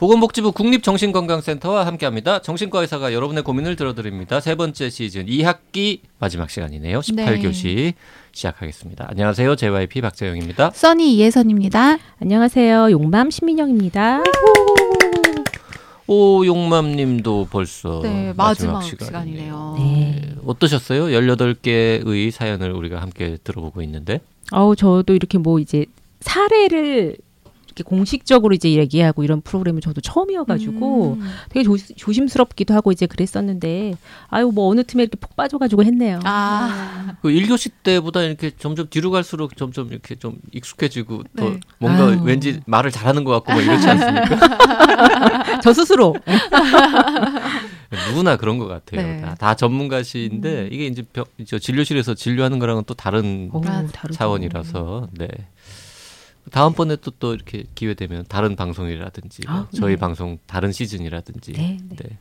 보건복지부 국립정신건강센터와 함께합니다. 정신과 의사가 여러분의 고민을 들어드립니다. 세 번째 시즌 2학기 마지막 시간이네요. 18교시 네. 시작하겠습니다. 안녕하세요. JYP 박재영입니다. 써니 이혜선입니다. 안녕하세요. 용맘 신민영입니다. 오 용맘님도 벌써 네, 마지막, 마지막 시간이네요. 네. 어떠셨어요? 18개의 사연을 우리가 함께 들어보고 있는데. 아우 저도 이렇게 뭐 이제 사례를 이렇게 공식적으로 이제 얘기하고 이런 프로그램은 저도 처음이어가지고 음. 되게 조, 조심스럽기도 하고 이제 그랬었는데 아유 뭐 어느 틈에 이렇게 푹 빠져가지고 했네요. 아. 그 1교시 때보다 이렇게 점점 뒤로 갈수록 점점 이렇게 좀 익숙해지고 네. 더 뭔가 아유. 왠지 말을 잘하는 것 같고 뭐 이렇지 않습니까? 저 스스로. 누구나 그런 것 같아요. 네. 다, 다, 전문가시인데 음. 이게 이제 병, 진료실에서 진료하는 거랑은 또 다른 오, 차원이라서 네. 다음번에 또, 또 이렇게 기회 되면 다른 방송이라든지 아, 저희 네. 방송 다른 시즌이라든지 네, 네. 네.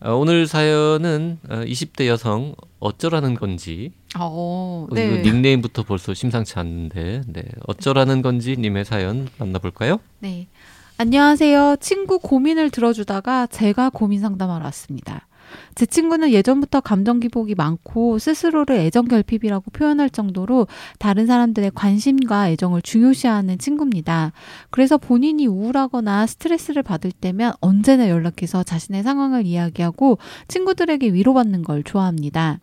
어, 오늘 사연은 어, 20대 여성 어쩌라는 건지 어, 네. 닉네임부터 벌써 심상치 않는데 네. 어쩌라는 건지 님의 사연 만나볼까요? 네. 안녕하세요. 친구 고민을 들어주다가 제가 고민 상담하러 왔습니다. 제 친구는 예전부터 감정 기복이 많고 스스로를 애정 결핍이라고 표현할 정도로 다른 사람들의 관심과 애정을 중요시하는 친구입니다. 그래서 본인이 우울하거나 스트레스를 받을 때면 언제나 연락해서 자신의 상황을 이야기하고 친구들에게 위로받는 걸 좋아합니다.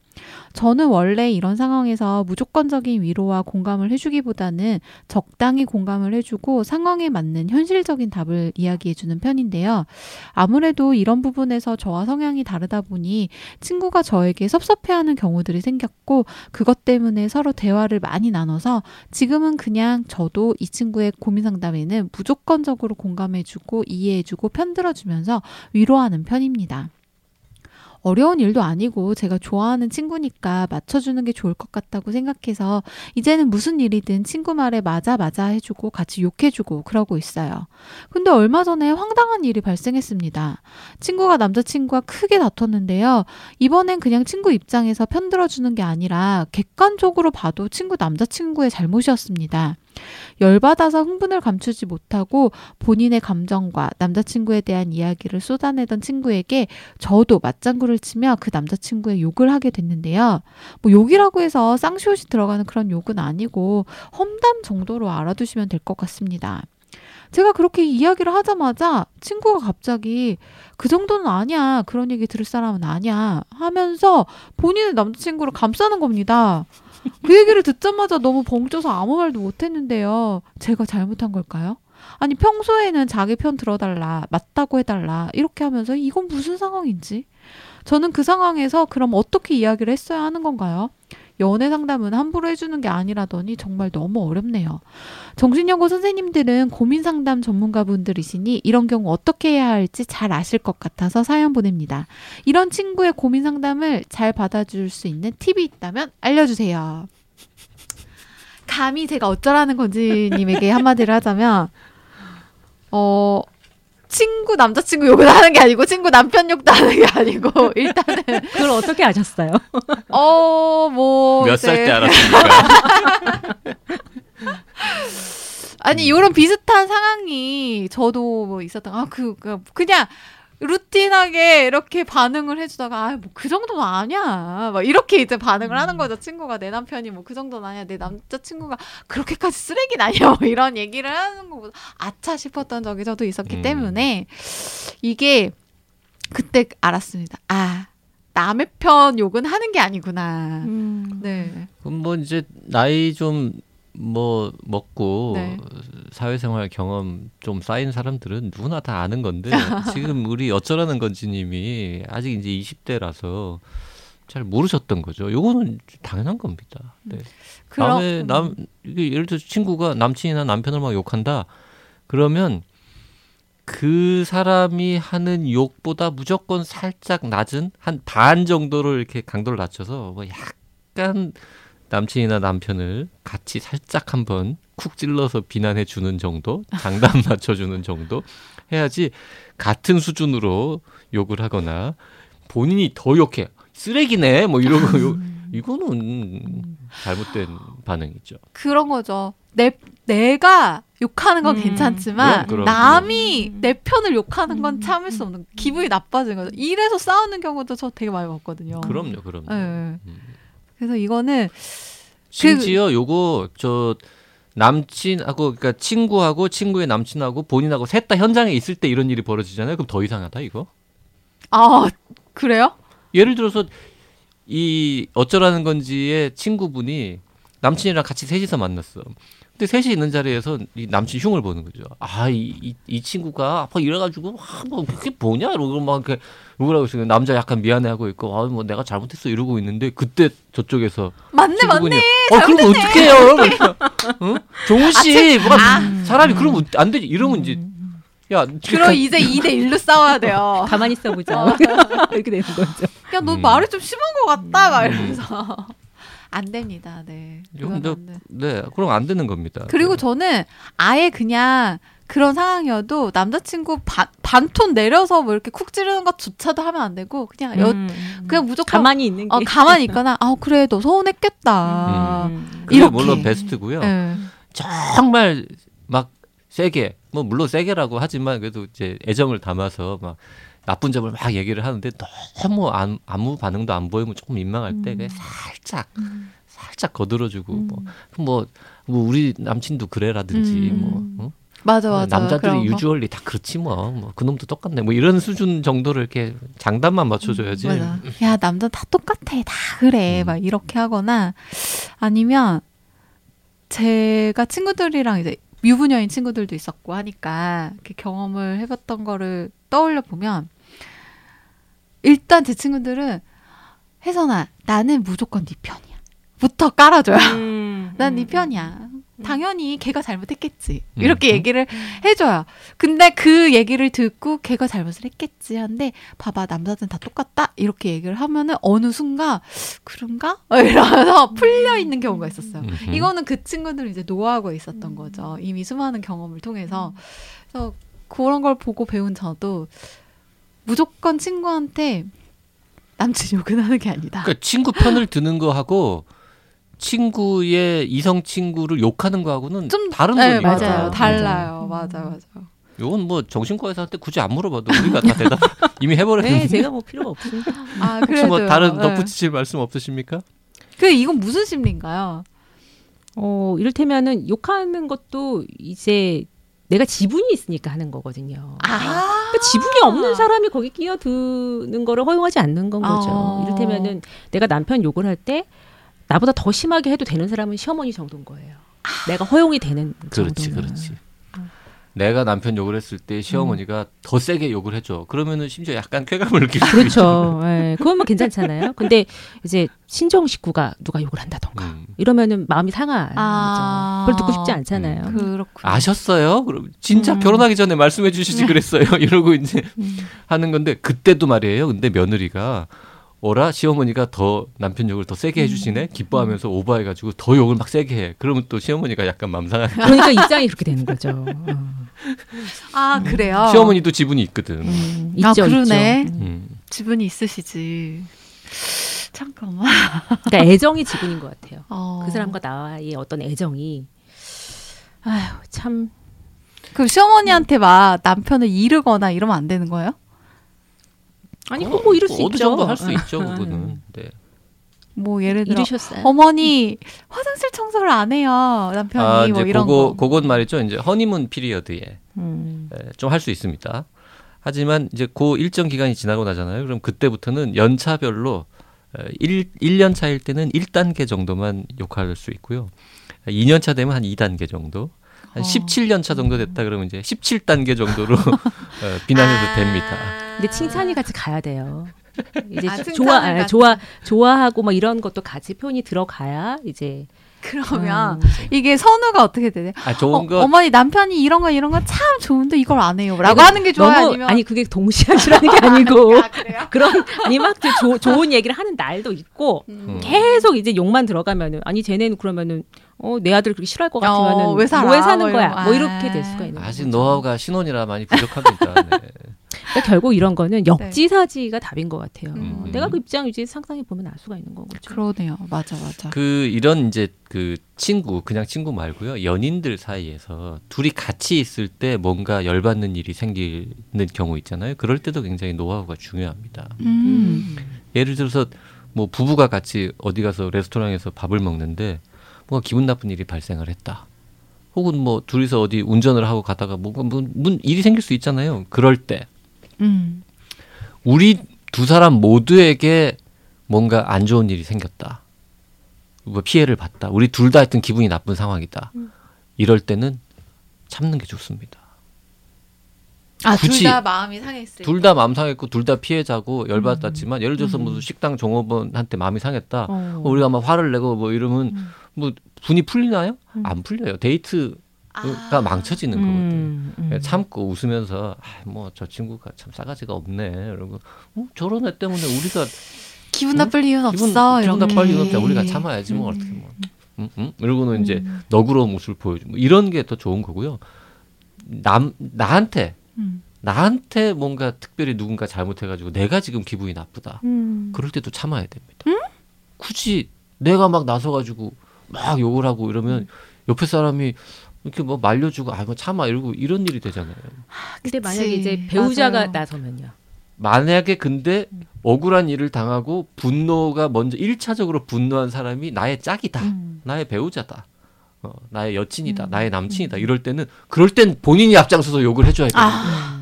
저는 원래 이런 상황에서 무조건적인 위로와 공감을 해주기보다는 적당히 공감을 해주고 상황에 맞는 현실적인 답을 이야기해주는 편인데요. 아무래도 이런 부분에서 저와 성향이 다르다 보니 친구가 저에게 섭섭해하는 경우들이 생겼고 그것 때문에 서로 대화를 많이 나눠서 지금은 그냥 저도 이 친구의 고민 상담에는 무조건적으로 공감해주고 이해해주고 편들어주면서 위로하는 편입니다. 어려운 일도 아니고 제가 좋아하는 친구니까 맞춰주는 게 좋을 것 같다고 생각해서 이제는 무슨 일이든 친구 말에 맞아 맞아 해주고 같이 욕해주고 그러고 있어요. 근데 얼마 전에 황당한 일이 발생했습니다. 친구가 남자친구와 크게 다퉜는데요. 이번엔 그냥 친구 입장에서 편들어주는 게 아니라 객관적으로 봐도 친구 남자친구의 잘못이었습니다. 열받아서 흥분을 감추지 못하고 본인의 감정과 남자친구에 대한 이야기를 쏟아내던 친구에게 저도 맞장구를 치며 그 남자친구의 욕을 하게 됐는데요. 뭐 욕이라고 해서 쌍시옷이 들어가는 그런 욕은 아니고 험담 정도로 알아두시면 될 것 같습니다. 제가 그렇게 이야기를 하자마자 친구가 갑자기 그 정도는 아니야. 그런 얘기 들을 사람은 아니야. 하면서 본인의 남자친구를 감싸는 겁니다. 그 얘기를 듣자마자 너무 벙쪄서 아무 말도 못했는데요. 제가 잘못한 걸까요? 아니 평소에는 자기 편 들어달라 맞다고 해달라 이렇게 하면서 이건 무슨 상황인지 저는 그 상황에서 그럼 어떻게 이야기를 했어야 하는 건가요? 연애 상담은 함부로 해주는 게 아니라더니 정말 너무 어렵네요. 정신연구 선생님들은 고민 상담 전문가분들이시니 이런 경우 어떻게 해야 할지 잘 아실 것 같아서 사연 보냅니다. 이런 친구의 고민 상담을 잘 받아줄 수 있는 팁이 있다면 알려주세요. 감히 제가 어쩌라는 건지 님에게 한마디를 하자면 어 친구 남자친구 욕을 하는 게 아니고 친구 남편 욕도 하는 게 아니고 일단은 그걸 어떻게 아셨어요? 어 뭐 몇 살 때 알았습니까? 아니 이런 비슷한 상황이 저도 뭐 있었던 아그 그, 그냥 루틴하게 이렇게 반응을 해주다가 아 뭐 그 정도는 아니야. 막 이렇게 이제 반응을 하는 음. 거죠. 친구가 내 남편이 뭐 그 정도는 아니야. 내 남자친구가 그렇게까지 쓰레기 아니야. 뭐 이런 얘기를 하는 거보다 아차 싶었던 적이 저도 있었기 음. 때문에 이게 그때 알았습니다. 아 남의 편 욕은 하는 게 아니구나. 음. 네. 그럼 뭐 이제 나이 좀 뭐 먹고 네. 사회생활 경험 좀 쌓인 사람들은 누구나 다 아는 건데 지금 우리 어쩌라는 건지님이 아직 이제 20대라서 잘 모르셨던 거죠. 요거는 당연한 겁니다. 네. 그럼, 남의 남 이게 예를 들어 친구가 남친이나 남편을 막 욕한다. 그러면 그 사람이 하는 욕보다 무조건 살짝 낮은 한 반 정도로 이렇게 강도를 낮춰서 뭐 약간 남친이나 남편을 같이 살짝 한번 쿡 찔러서 비난해 주는 정도, 장단 맞춰 주는 정도 해야지 같은 수준으로 욕을 하거나 본인이 더 욕해 쓰레기네 뭐 이러고 욕, 이거는 잘못된 반응이죠. 그런 거죠. 내 내가 욕하는 건 음. 괜찮지만 그럼, 그럼, 남이 그럼. 내 편을 욕하는 건 음. 참을 수 없는 기분이 나빠지는 거죠. 이래서 싸우는 경우도 저 되게 많이 봤거든요. 그럼요, 그럼요. 네. 음. 그래서 이거는 심지어 요거 저 남친하고 그러니까 친구하고 친구의 남친하고 본인하고 셋 다 현장에 있을 때 이런 일이 벌어지잖아요. 그럼 더 이상하다 이거. 아 그래요? 예를 들어서 이 어쩌라는 건지의 친구분이 남친이랑 같이 셋이서 만났어. 근데 셋이 있는 자리에서 이 남친 흉을 보는 거죠. 아, 이, 이, 이 친구가 아파 이래가지고, 아, 뭐, 그게 뭐냐? 이러고 막 이렇게, 누구라고 있어요. 남자 약간 미안해하고 있고, 아, 뭐 내가 잘못했어 이러고 있는데, 그때 저쪽에서. 맞네 친구분이, 맞네. 어, 그럼 어떡해요? 응? 종훈 씨, 뭐가, 아. 사람이 그러면 안 되지. 이러면 이제, 야, 그럼 이제 2대 1로 싸워야 돼요. 가만히 있어 보자. 이렇게 되는 거죠. 야 너 음. 말이 좀 심한 것 같다 막 이러면서 안 됩니다. 네. 이건 그건 저- 안 돼. 네, 그럼 안 되는 겁니다. 그리고 네. 저는 아예 그냥 그런 상황이어도 남자친구 반, 반톤 내려서 뭐 이렇게 쿡 찌르는 것조차도 하면 안 되고 그냥 여, 음. 그냥 무조건 가만히 있는 게. 어, 가만히 있거나 아 그래 너 서운했겠다. 음. 그게 이렇게. 물론 베스트고요. 예. 정말 막 세게 뭐 물론 세게라고 하지만 그래도 이제 애정을 담아서 막 나쁜 점을 막 얘기를 하는데 너무 안, 아무 반응도 안 보이면 조금 민망할 때 음. 그냥 살짝 음. 살짝 거들어주고 음. 뭐, 뭐, 뭐 우리 남친도 그래라든지 음. 뭐 어? 맞아 맞아. 남자들이. 유주얼리 다 그렇지 뭐, 뭐 그놈도 똑같네 뭐 이런 수준 정도를 이렇게 장단만 맞춰줘야지 맞아. 야 남자 다 똑같아 다 그래 음. 막 이렇게 하거나 아니면 제가 친구들이랑 이제 유부녀인 친구들도 있었고 하니까 이렇게 경험을 해봤던 거를 떠올려 보면 일단 제 친구들은 혜선아 나는 무조건 네 편이야. 부터 깔아줘요. 음. 난네 음. 편이야. 당연히 걔가 잘못했겠지. 음. 이렇게 얘기를 해줘요. 근데 그 얘기를 듣고 걔가 잘못을 했겠지 한데 봐봐 남자들은 다 똑같다? 이렇게 얘기를 하면은 어느 순간 그런가? 이러면서 풀려 있는 경우가 있었어요. 이거는 그 친구들은 이제 노하우가 있었던 음. 거죠. 이미 수많은 경험을 통해서. 그래서 그런 걸 보고 배운 저도 무조건 친구한테 남친 욕은 하는 게 아니다 그러니까 친구 편을 드는 거하고 친구의 이성 친구를 욕하는 거하고는 좀 다른 네, 거니까. 맞아요 맞아요. 달라요 맞아요. 맞아 맞아 이건 뭐 정신과 의사한테 굳이 안 물어봐도 우리가 다 대답 이미 해버렸는데 네, 제가 뭐 필요가 없습니다. 아 혹시 그래도 뭐 다른 네. 덧붙이실 말씀 없으십니까? 그 이건 무슨 심리인가요? 어, 이를테면은 욕하는 것도 이제 내가 지분이 있으니까 하는 거거든요. 아, 그러니까 지분이 없는 사람이 거기 끼어드는 거를 허용하지 않는 건 거죠. 아. 이를테면은 내가 남편 욕을 할 때 나보다 더 심하게 해도 되는 사람은 시어머니 정도인 거예요. 내가 허용이 되는 그렇지, 정도는. 그렇지. 내가 남편 욕을 했을 때 시어머니가 더 세게 욕을 해줘. 그러면은 심지어 약간 쾌감을 느낄 수 있죠. 그렇죠. 예, 그건 뭐 괜찮잖아요. 근데 이제 친정 식구가 누가 욕을 한다던가 음. 이러면은 마음이 상하죠. 아. 그걸 듣고 싶지 않잖아요. 음. 그렇군요. 아셨어요? 그럼 진짜 음. 결혼하기 전에 말씀해 주시지 그랬어요. 이러고 이제 음. 하는 건데 그때도 말이에요. 근데 며느리가 어라 시어머니가 더 남편 욕을 더 세게 해주시네 기뻐하면서 오버해가지고 더 욕을 막 세게 해. 그러면 또 시어머니가 약간 맘상한. 그러니까 입장이 그렇게 되는 거죠. 어. 아 그래요. 시어머니도 지분이 있거든. 음, 아, 있죠, 그러네. 있죠. 음. 음. 지분이 있으시지. 잠깐만. 그러니까 애정이 지분인 것 같아요. 어. 그 사람과 나의 어떤 애정이 아휴 참 그럼 시어머니한테 막 남편을 이르거나 이러면 안 되는 거예요? 아니 그거 뭐 이럴 수 어느 있죠. 정도 할 수 있죠 음. 그거는. 네. 뭐 예를 들어 이르셨어요. 어머니 화장실 청소를 안 해요 남편이 아뭐 이제 이런 그거 거. 그건 말이죠. 이제 허니문 피리어드에 음. 좀 할 수 있습니다. 하지만 이제 그 일정 기간이 지나고 나잖아요. 그럼 그때부터는 연차별로 1, 1년 차일 때는 1단계 정도만 욕할 수 있고요. 2년 차 되면 한 2단계 정도. 한 어. 17년 차 정도 됐다 그러면 이제 17단계 정도로 어, 비난해도 아. 됩니다. 근데 칭찬이 같이 가야 돼요. 이제 아, 좋아 아. 좋아 좋아하고 막 이런 것도 같이 표현이 들어가야 이제 그러면 음. 이게 선우가 어떻게 되냐? 아 좋은 어, 거 어 머니 남편이 이런 거 이런 거 참 좋은데 이걸 안 해요. 라고 아니, 하는 게 좋아요? 너무 아니면 아니 그게 동시에 하시라는 게 아니고 아, 그래요? 그런 아니 막 조, 좋은 얘기를 하는 날도 있고 음. 계속 이제 욕만 들어가면은 아니 쟤네는 그러면은 어 내 아들 그렇게 싫어할 것 같으면은 어, 왜 살아? 뭐 왜 사는 뭐 거야. 뭐 아. 이렇게 될 수가 있는 아직 거죠. 노하우가 신혼이라 많이 부족합니다. 네. 그러니까 결국 이런 거는 역지사지가 네. 답인 것 같아요. 음. 내가 그 입장 이제 상상해 보면 알 수가 있는 거죠. 그러네요. 맞아, 맞아. 그 이런 이제 그 친구 그냥 친구 말고요 연인들 사이에서 둘이 같이 있을 때 뭔가 열받는 일이 생기는 경우 있잖아요. 그럴 때도 굉장히 노하우가 중요합니다. 음. 예를 들어서 뭐 부부가 같이 어디 가서 레스토랑에서 밥을 먹는데 뭔가 기분 나쁜 일이 발생을 했다. 혹은 뭐 둘이서 어디 운전을 하고 가다가 뭔가 뭐, 문 일이 생길 수 있잖아요. 그럴 때 음. 우리 두 사람 모두에게 뭔가 안 좋은 일이 생겼다. 뭐 피해를 봤다. 우리 둘 다 하여튼 기분이 나쁜 상황이다. 음. 이럴 때는 참는 게 좋습니다. 아, 둘 다 마음이 상했을 둘다 마음 상했고 둘 다 피해자고 열받았지만 음. 예를 들어서 음. 무슨 식당 종업원한테 마음이 상했다. 어. 뭐 우리가 막 화를 내고 뭐 이러면 음. 뭐 분이 풀리나요? 음. 안 풀려요. 데이트가 아. 망쳐지는 거거든요. 음, 음. 참고 웃으면서 아, 뭐저 친구가 참 싸가지가 없네. 이러고 어, 저런 애 때문에 우리가 기분 나쁠 이유는 기분, 없어. 기분. 나쁠 이유는 없다. 우리가 참아야지 뭐 어떻게 뭐. 응? 응? 이러고는 이제 너그러운 모습을 보여주고 뭐 이런 게 더 좋은 거고요. 남 나한테 음. 나한테 뭔가 특별히 누군가 잘못해가지고 내가 지금 기분이 나쁘다. 음. 그럴 때도 참아야 됩니다. 굳이 내가 막 나서가지고 막 욕을 하고 이러면 옆에 사람이 이렇게 뭐 말려주고 아 이거 참아 이러고 이런 일이 되잖아요. 근데 그치. 만약에 이제 배우자가 맞아요. 나서면요. 만약에 근데 억울한 일을 당하고 분노가 먼저 일차적으로 분노한 사람이 나의 짝이다. 음. 나의 배우자다. 어, 나의 여친이다. 음. 나의 남친이다. 이럴 때는 그럴 땐 본인이 앞장서서 욕을 해 줘야 돼요. 아,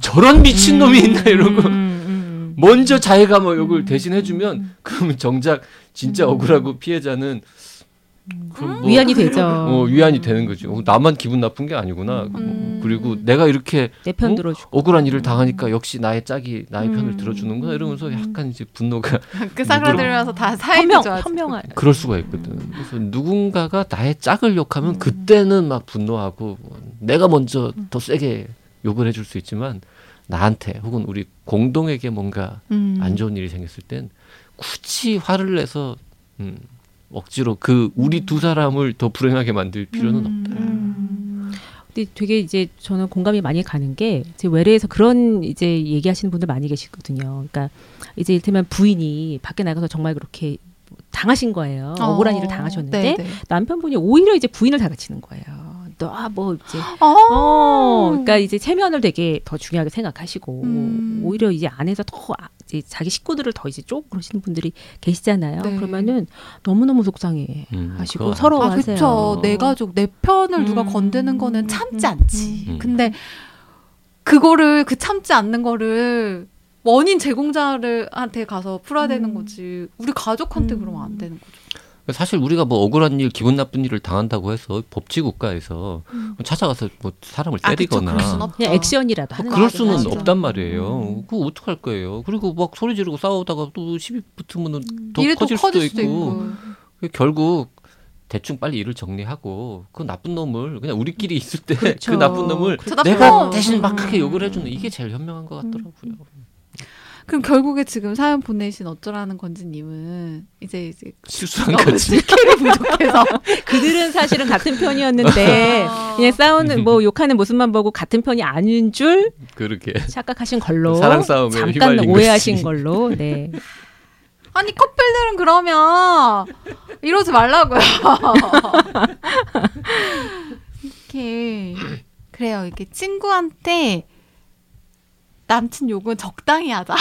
저런 미친놈이 있나 이러고 음, 음, 먼저 자기가 뭐 욕을 대신 해 주면 그러면 정작 진짜 억울하고 피해자는 뭐, 위안이 되죠. 어, 위안이 되는 거죠. 어, 나만 기분 나쁜 게 아니구나. 음. 그리고 내가 이렇게 내편 어? 들어주고. 억울한 일을 당하니까 역시 나의 짝이 나의 편을 음. 들어주는구나 이러면서 약간 이제 분노가 그 사그라들면서 다 현명, 좋아지고. 그럴 수가 있거든. 그래서 누군가가 나의 짝을 욕하면 그때는 막 분노하고 내가 먼저 더 세게 욕을 해줄 수 있지만 나한테 혹은 우리 공동에게 뭔가 음. 안 좋은 일이 생겼을 땐 굳이 화를 내서 음, 억지로 그 우리 두 사람을 더 불행하게 만들 필요는 없다. 음. 근데 되게 이제 저는 공감이 많이 가는 게 제 외래에서 그런 이제 얘기하시는 분들 많이 계시거든요. 그러니까 이제 이를테면 부인이 밖에 나가서 정말 그렇게 당하신 거예요. 억울한 일을 당하셨는데 네, 네. 남편분이 오히려 이제 부인을 다그치는 거예요. 너뭐 이제 어. 어, 그러니까 이제 체면을 되게 더 중요하게 생각하시고 음. 오히려 이제 안에서 더 아- 이제 자기 식구들을 더 이제 쪽 그러시는 분들이 계시잖아요. 네. 그러면은 너무 너무 속상해 음, 하시고 그거 서러 아, 하세요. 그쵸. 내 가족, 내 편을 누가 음. 건드는 거는 참지 음. 않지. 음. 근데 그거를, 그 참지 않는 거를 원인 제공자를 한테 가서 풀어야 되는 음. 거지. 우리 가족한테 음. 그러면 안 되는 거죠. 사실 우리가 뭐 억울한 일, 기분 나쁜 일을 당한다고 해서 법치 국가에서 찾아가서 뭐 사람을 아, 그쵸. 때리거나 그럴 순 없죠. 그냥 액션이라도 뭐 하는 그럴. 수는 맞아. 없단 말이에요. 음. 그거 어떡할 거예요. 그리고 막 소리 지르고 싸우다가 또 시비 붙으면 더 일이 또 커질 수도, 커질 있고. 수도 있고. 결국 대충 빨리 일을 정리하고 그 나쁜 놈을 그냥 우리끼리 있을 때그 그렇죠. 나쁜 놈을 저 나쁜 내가 놈. 대신 막 음. 크게 욕을 해주는 이게 제일 현명한 것 같더라고요. 그럼 결국에 지금 사연 보내신 어쩌라는 건지님은 이제 이제 실수한 어, 거지. skill이 부족해서 그들은 사실은 같은 편이었는데 어. 그냥 싸우는 뭐 욕하는 모습만 보고 같은 편이 아닌 줄 그렇게 착각하신 걸로 사랑 싸움에 잠깐 오해하신 거지. 걸로 네. 아니 커플들은 그러면 이러지 말라고요. 이렇게 그래요. 이렇게 친구한테 남친 욕은 적당히 하자.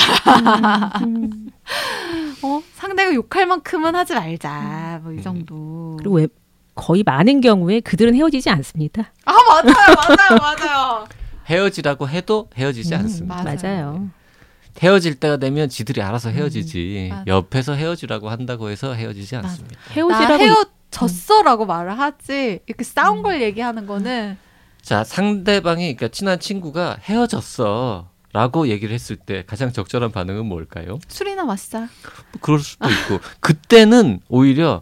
음. 어? 상대가 욕할 만큼은 하지 말자. 뭐 이 정도. 그리고 왜 거의 많은 경우에 그들은 헤어지지 않습니다. 아 맞아요, 맞아요, 맞아요. 헤어지라고 해도 헤어지지 음, 않습니다. 맞아요. 맞아요. 헤어질 때가 되면 지들이 알아서 헤어지지. 맞아. 옆에서 헤어지라고 한다고 해서 헤어지지 않습니다. 나 헤어지라고 헤어졌어라고 말을 하지. 이렇게 싸운 걸 얘기하는 거는 자, 상대방이 그러니까 친한 친구가 헤어졌어. 라고 얘기를 했을 때 가장 적절한 반응은 뭘까요? 술이나 마시자. 뭐 그럴 수도 있고 그때는 오히려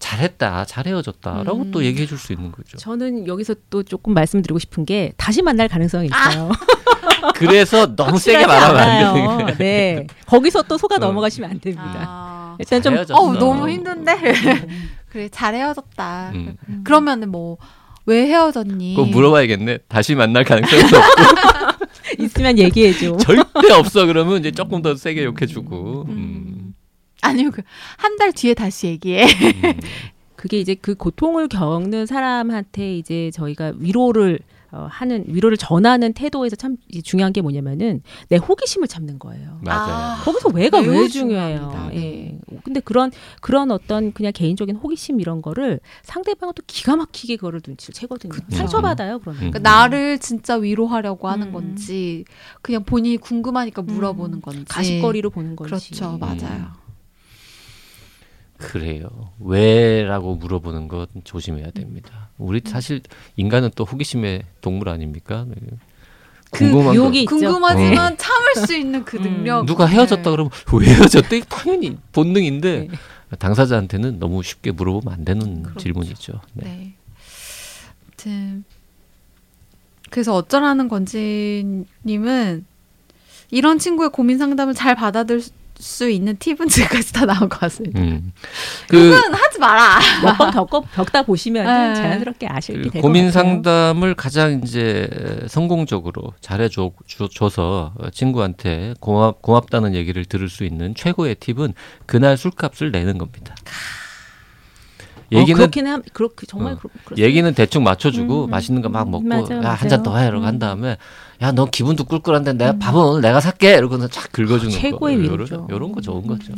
잘했다, 잘 헤어졌다라고 음. 또 얘기해 줄 수 있는 거죠. 저는 여기서 또 조금 말씀드리고 싶은 게 다시 만날 가능성이 있어요. 그래서 너무 세게 말하면 안 않아요. 되는 거예요. 네. 거기서 또 속아 어. 넘어가시면 안 됩니다. 아. 일단 좀 헤어졌어. 어 너무 힘든데. 그래 잘 헤어졌다. 음. 그러면은 뭐왜 헤어졌니? 그거 물어봐야겠네. 다시 만날 가능성은 없고 있으면 얘기해줘. 절대 없어 그러면 이제 조금 더 세게 욕해주고. 음. 아니요, 그 한 달 뒤에 다시 얘기해. 음. 그게 이제 그 고통을 겪는 사람한테 이제 저희가 위로를 어, 하는 위로를 전하는 태도에서 참 중요한 게 뭐냐면은 내 호기심을 참는 거예요. 맞아요. 아. 거기서 왜가 왜 중요해요. 중요합니다. 예. 근데 그런 그런 어떤 그냥 개인적인 호기심 이런 거를 상대방은 또 기가 막히게 그거를 눈치를 채거든요. 그쵸. 상처받아요, 그러면. 음. 그러니까 나를 진짜 위로하려고 하는 음. 건지 그냥 본인이 궁금하니까 물어보는 음. 건지 가십거리로 보는 건지. 그렇죠, 맞아요. 그래요. 왜라고 물어보는 건 조심해야 됩니다. 우리 사실 인간은 또 호기심의 동물 아닙니까? 네. 그 궁금한 거- 유혹이 있죠. 궁금하지만 참을 수 있는 그 음. 능력. 누가 헤어졌다 네. 그러면 왜 헤어졌대? 당연히 본능인데 네. 당사자한테는 너무 쉽게 물어보면 안 되는 그렇죠. 질문이죠. 네. 네. 아무튼 그래서 어쩌라는 건지님은 이런 친구의 고민 상담을 잘 받아들 수 있는 팁은 지금까지 다 나온 것 같습니다. 음. 그 하지 마라. 몇 번 겪어 겪다 보시면 네. 자연스럽게 아실 그게될것 고민 같아요. 상담을 가장 이제 성공적으로 잘해줘 줘- 줘서 친구한테 고맙 고맙다는 얘기를 들을 수 있는 최고의 팁은 그날 술값을 내는 겁니다. 얘기는 어, 그렇긴 함 그렇게 정말 어, 그렇. 얘기는 대충 맞춰주고 음, 맛있는 거막 음, 먹고 야한잔더 맞아요. 해 이러고 한 음. 다음에 야너 기분도 꿀꿀한데 내가 밥은 내가 살게 이러고서 쫙 긁어주는 아, 최고의 거 위로죠. 요런 거 좋은 거죠.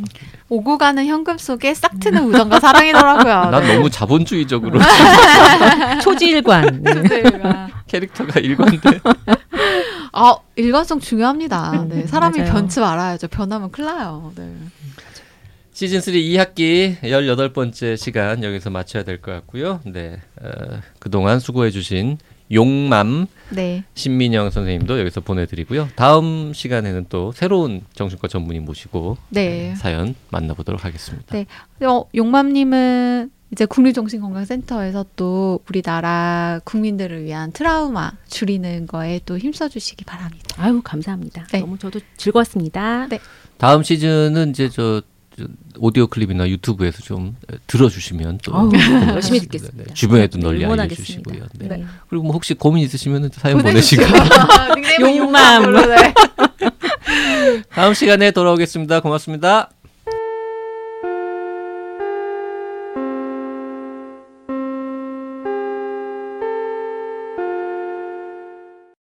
오고 가는 현금 속에 싹 트는 우정과 사랑이더라고요. 난 네. 너무 자본주의적으로 초지일관. 네. 네. 캐릭터가 일관돼. 아 일관성 중요합니다. 네, 음, 사람이 맞아요. 변치 말아야죠. 변하면 큰일 나요. 네. 시즌 3 2학기 18번째 시간 여기서 마쳐야 될 것 같고요. 네. 어, 그동안 수고해 주신 용맘 네. 신민영 선생님도 여기서 보내드리고요. 다음 시간에는 또 새로운 정신과 전문의 모시고 네. 사연 만나보도록 하겠습니다. 네. 어, 용맘님은 이제 국립정신건강센터에서 또 우리나라 국민들을 위한 트라우마 줄이는 거에 또 힘써주시기 바랍니다. 아유 감사합니다. 네. 너무 저도 즐거웠습니다. 네. 다음 시즌은 이제 저, 저 오디오 클립이나 유튜브에서 좀 들어주시면 또 아우. 열심히 듣겠습니다. 네, 주변에도 널리 응원하겠습니다. 알려주시고요. 네. 네. 그리고 뭐 혹시 고민 있으시면 사연 보내시고 용맘. 네. 다음 시간에 돌아오겠습니다. 고맙습니다.